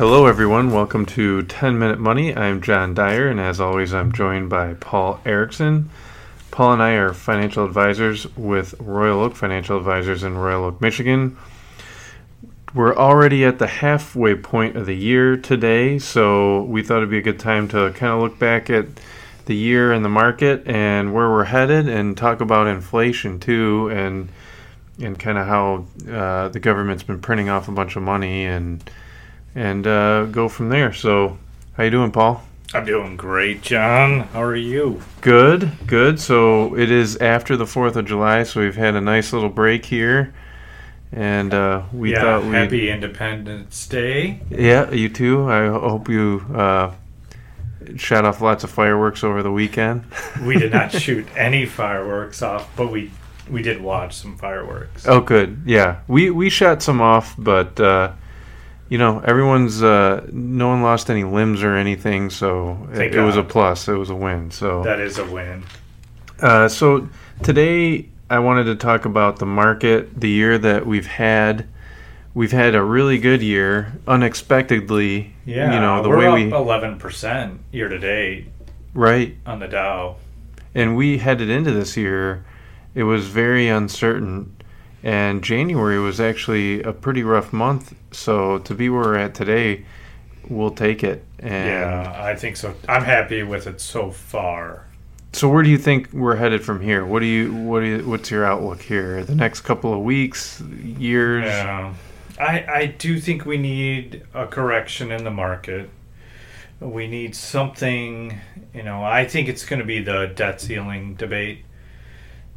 Hello, everyone. Welcome to 10 Minute Money. I'm John Dyer, and as always, I'm joined by Paul Erickson. Paul and I are financial advisors with Royal Oak Financial Advisors in Royal Oak, Michigan. We're already at the halfway point of the year today, so we thought it'd be a good time to kind of look back at the year and the market and where we're headed and talk about inflation too and and kind of how uh, the government's been printing off a bunch of money and and uh, go from there. So, how you doing, Paul? I'm doing great, John. How are you? Good, good. So it is after the Fourth of July, so we've had a nice little break here, and uh, we yeah, thought we happy Independence Day. Yeah, you too. I hope you uh, shot off lots of fireworks over the weekend. we did not shoot any fireworks off, but we we did watch some fireworks. Oh, good. Yeah, we we shot some off, but uh, you know, everyone's uh, no one lost any limbs or anything, so it, it, was a plus. It was a win. So that is a win. Uh, so today I wanted to talk about the market, the year that we've had. We've had a really good year, unexpectedly. Yeah, you know the way we eleven percent year to date, right on the Dow. And we headed into this year, it was very uncertain and January was actually a pretty rough month. So to be where we're at today, we'll take it. And yeah, I think so. I'm happy with it so far. So where do you think we're headed from here? What do you what do you, what's your outlook here? The next couple of weeks, years? Yeah. I I do think we need a correction in the market. We need something, you know, I think it's going to be the debt ceiling debate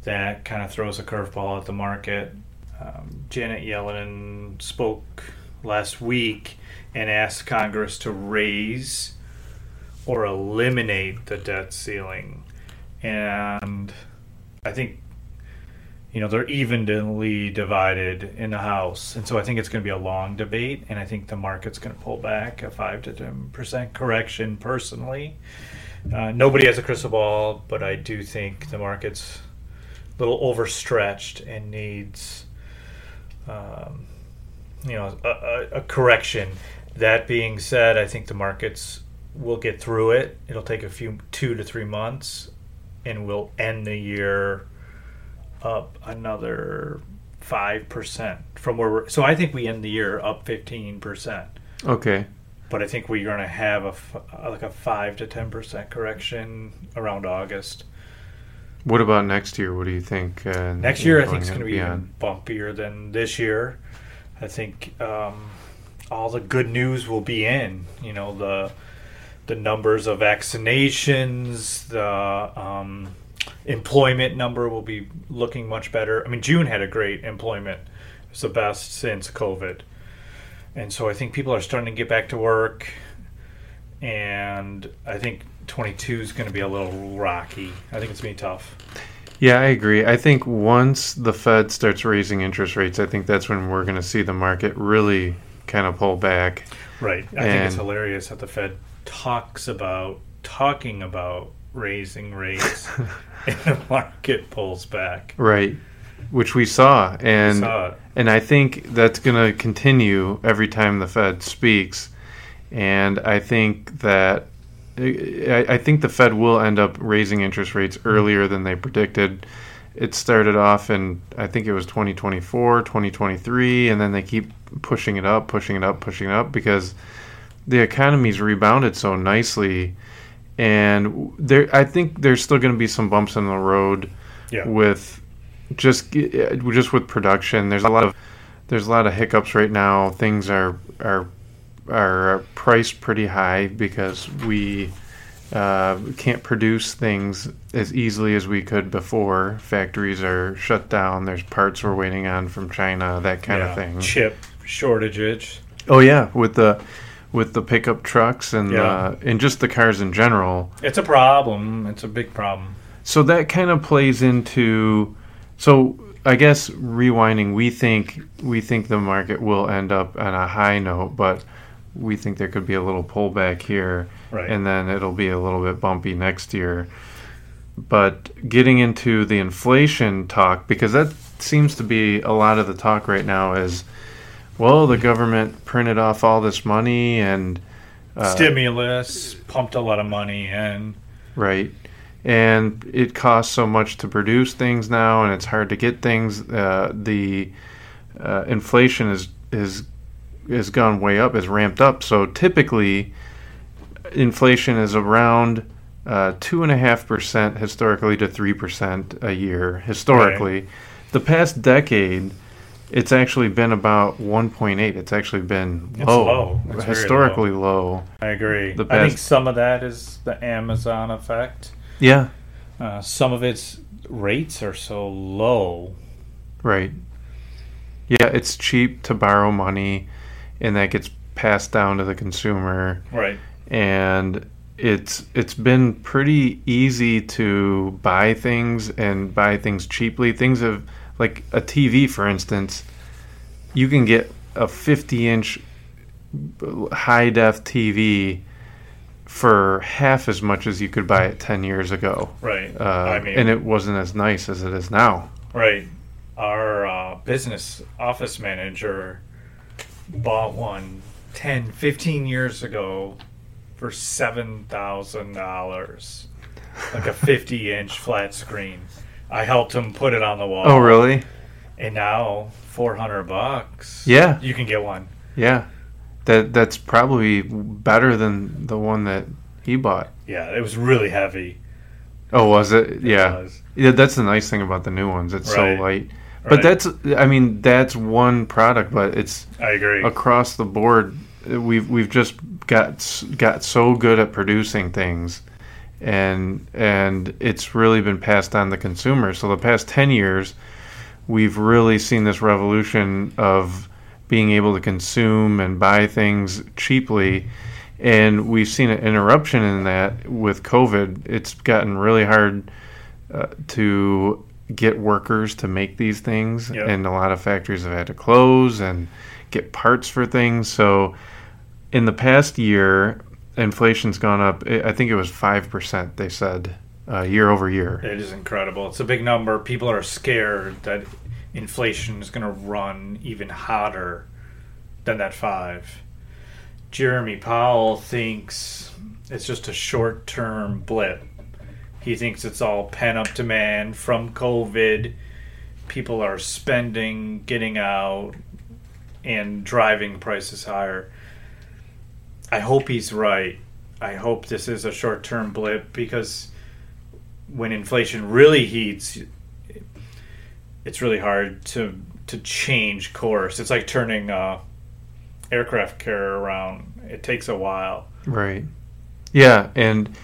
that kind of throws a curveball at the market. Um, Janet Yellen spoke last week and asked Congress to raise or eliminate the debt ceiling. And I think, you know, they're evenly divided in the House. And so I think it's going to be a long debate. And I think the market's going to pull back a 5 to 10% correction personally. Uh, nobody has a crystal ball, but I do think the market's little overstretched and needs, um, you know, a, a, a, correction. That being said, I think the markets will get through it. It'll take a few two to three months, and we'll end the year up another five percent from where we're. So I think we end the year up fifteen percent. Okay. But I think we're going to have a like a five to ten percent correction around August. What about next year? What do you think? Uh, next year, I think it's going to be even bumpier than this year. I think um, all the good news will be in. You know the the numbers of vaccinations, the um, employment number will be looking much better. I mean, June had a great employment; it's the best since COVID, and so I think people are starting to get back to work. And I think 22 is going to be a little rocky. I think it's going to be tough. Yeah, I agree. I think once the Fed starts raising interest rates, I think that's when we're going to see the market really kind of pull back. Right. I and think it's hilarious that the Fed talks about talking about raising rates and the market pulls back. Right. Which we saw and we saw and I think that's going to continue every time the Fed speaks. And I think that I, I think the Fed will end up raising interest rates earlier than they predicted. It started off in, I think it was 2024, 2023, and then they keep pushing it up, pushing it up, pushing it up because the economy's rebounded so nicely. And there, I think there's still going to be some bumps in the road yeah. with just eh, just with production. There's a lot of there's a lot of hiccups right now. Things are are are priced pretty high because we uh, can't produce things as easily as we could before. Factories are shut down. There's parts we're waiting on from China, that kind yeah, of thing. Chip shortages. Oh yeah, with the with the pickup trucks and yeah. uh, and just the cars in general. It's a problem. It's a big problem. So that kind of plays into so I guess rewinding, we think we think the market will end up on a high note, but we think there could be a little pullback here, right. and then it'll be a little bit bumpy next year. But getting into the inflation talk, because that seems to be a lot of the talk right now, is well, the government printed off all this money and uh, stimulus pumped a lot of money in. Right. And it costs so much to produce things now, and it's hard to get things. Uh, the uh, inflation is is has gone way up, is ramped up. So typically, inflation is around uh, two and a half percent historically to three percent a year historically. Right. The past decade, it's actually been about 1.8. It's actually been it's low, low. historically low. low. I agree. The past, I think some of that is the Amazon effect. Yeah. Uh, some of its rates are so low. Right. Yeah, it's cheap to borrow money, and that gets passed down to the consumer. Right. And it's it's been pretty easy to buy things and buy things cheaply. Things have like a TV, for instance. You can get a 50 inch high def TV for half as much as you could buy it 10 years ago. Right. Uh, I mean, and it wasn't as nice as it is now. Right. Our uh, business office manager bought one 10, 15 years ago for $7,000. Like a 50 inch flat screen. I helped him put it on the wall. Oh, really? And now 400 bucks. Yeah. You can get one. Yeah. That that's probably better than the one that he bought. Yeah, it was really heavy. Oh, was it? it yeah. Was. Yeah, that's the nice thing about the new ones. It's right. so light. But that's I mean, that's one product, but it's I agree. Across the board, we've we've just got got so good at producing things and and it's really been passed on to consumers. So the past ten years, we've really seen this revolution of being able to consume and buy things cheaply. And we've seen an interruption in that with COVID. It's gotten really hard uh, to get workers to make these things, yep. and a lot of factories have had to close and get parts for things. So, in the past year, inflation's gone up. I think it was five percent. They said uh, year over year. It is incredible. It's a big number. People are scared that inflation is going to run even hotter than that five. Jeremy Powell thinks it's just a short-term blip. He thinks it's all pent-up demand from COVID. People are spending, getting out, and driving prices higher. I hope he's right. I hope this is a short term blip because when inflation really heats, it's really hard to to change course. It's like turning uh, aircraft carrier around. It takes a while. Right. Yeah, and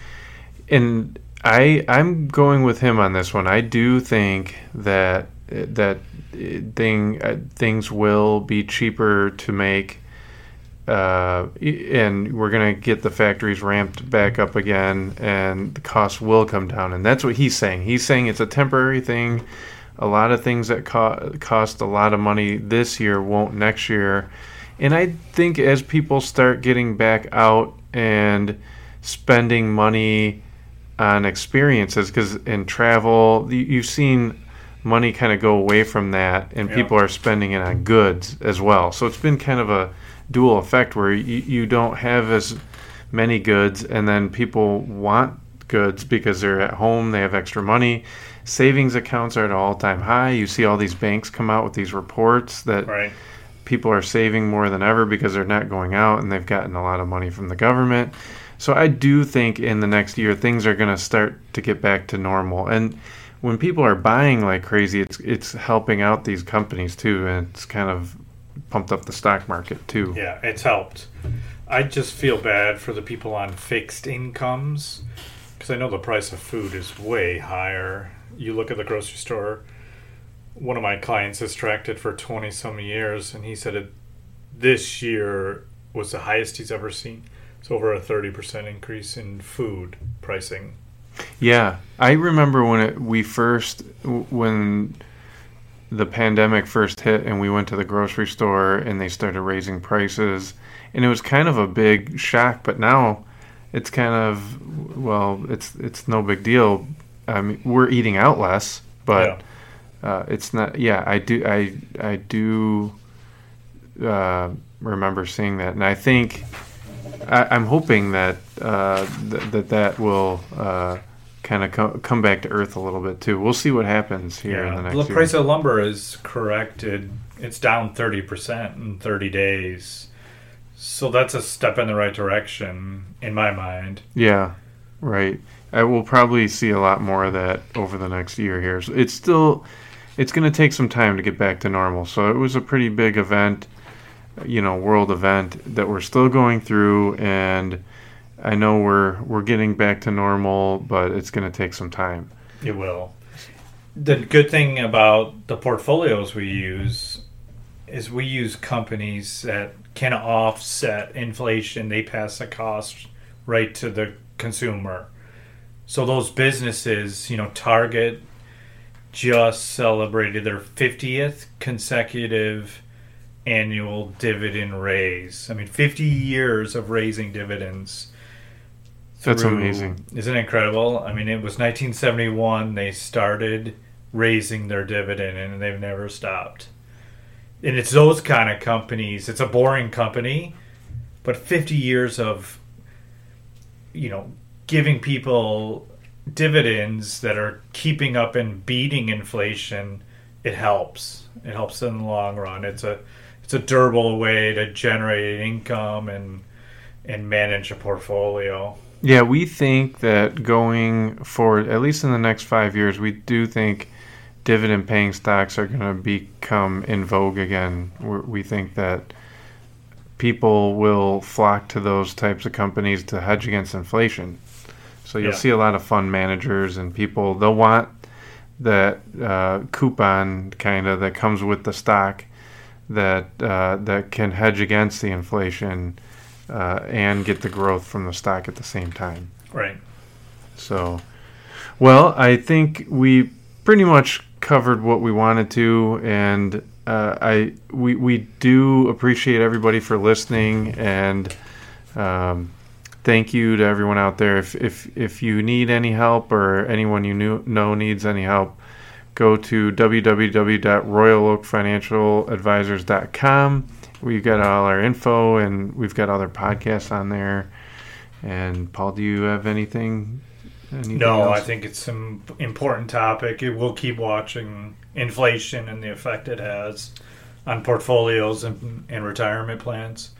and I I'm going with him on this one. I do think that that thing uh, things will be cheaper to make uh, and we're to get the factories ramped back up again, and the costs will come down. And that's what he's saying. He's saying it's a temporary thing. A lot of things that co- cost a lot of money this year won't next year. And I think as people start getting back out and spending money on experiences, because in travel, you've seen money kind of go away from that, and yeah. people are spending it on goods as well. So it's been kind of a dual effect where you, you don't have as many goods and then people want goods because they're at home, they have extra money. Savings accounts are at an all time high. You see all these banks come out with these reports that right. people are saving more than ever because they're not going out and they've gotten a lot of money from the government. So I do think in the next year things are going to start to get back to normal. And when people are buying like crazy, it's it's helping out these companies too, and it's kind of pumped up the stock market too. Yeah, it's helped. I just feel bad for the people on fixed incomes because I know the price of food is way higher. You look at the grocery store. One of my clients has tracked it for twenty some years, and he said it this year was the highest he's ever seen. It's over a thirty percent increase in food pricing. Yeah, I remember when it, we first when the pandemic first hit and we went to the grocery store and they started raising prices and it was kind of a big shock but now it's kind of well it's it's no big deal I mean we're eating out less but yeah. uh, it's not yeah I do I I do uh, remember seeing that, and I think I, am hoping that uh, th- that that will uh, kind of co- come back to earth a little bit too. We'll see what happens here yeah. in the next. The price of lumber is corrected. It's down thirty percent in thirty days. So that's a step in the right direction in my mind. Yeah, right. I will probably see a lot more of that over the next year here. So it's still it's going to take some time to get back to normal. So it was a pretty big event, you know, world event that we're still going through and I know we're we're getting back to normal, but it's going to take some time. It will. The good thing about the portfolios we use is we use companies that can offset inflation. They pass the cost right to the consumer. So those businesses, you know, Target just celebrated their 50th consecutive annual dividend raise. I mean, 50 years of raising dividends. Through, That's amazing. Isn't it incredible? I mean, it was 1971 they started raising their dividend and they've never stopped and it's those kind of companies. It's a boring company, but 50 years of, you know, giving people dividends that are keeping up and beating inflation, it helps. It helps in the long run. It's a it's a durable way to generate income and and manage a portfolio. Yeah, we think that going forward, at least in the next five years, we do think dividend paying stocks are going to become in vogue again. We're, we think that people will flock to those types of companies to hedge against inflation. So you'll yeah. see a lot of fund managers and people, they'll want that uh, coupon kind of that comes with the stock that uh, that can hedge against the inflation uh, and get the growth from the stock at the same time. Right. So, well, I think we pretty much covered what we wanted to, and uh, I we we do appreciate everybody for listening, and um, thank you to everyone out there. If if if you need any help or anyone you knew, know needs any help, go to www.royaloakfinancialadvisors.com. We've got all our info, and we've got other podcasts on there. And Paul, do you have anything Anything no, else? I think it's an important topic. It will keep watching inflation and the effect it has on portfolios and, and retirement plans.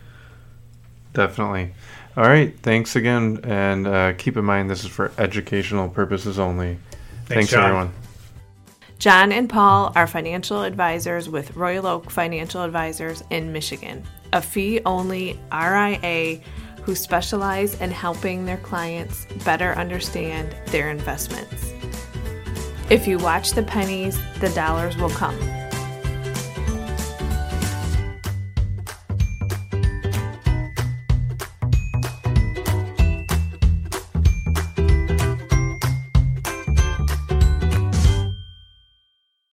Definitely. All right. Thanks again. And uh, keep in mind, this is for educational purposes only. Thanks, Thanks everyone. John and Paul are financial advisors with Royal Oak Financial Advisors in Michigan, a fee only RIA who specialize in helping their clients better understand their investments. If you watch the pennies, the dollars will come.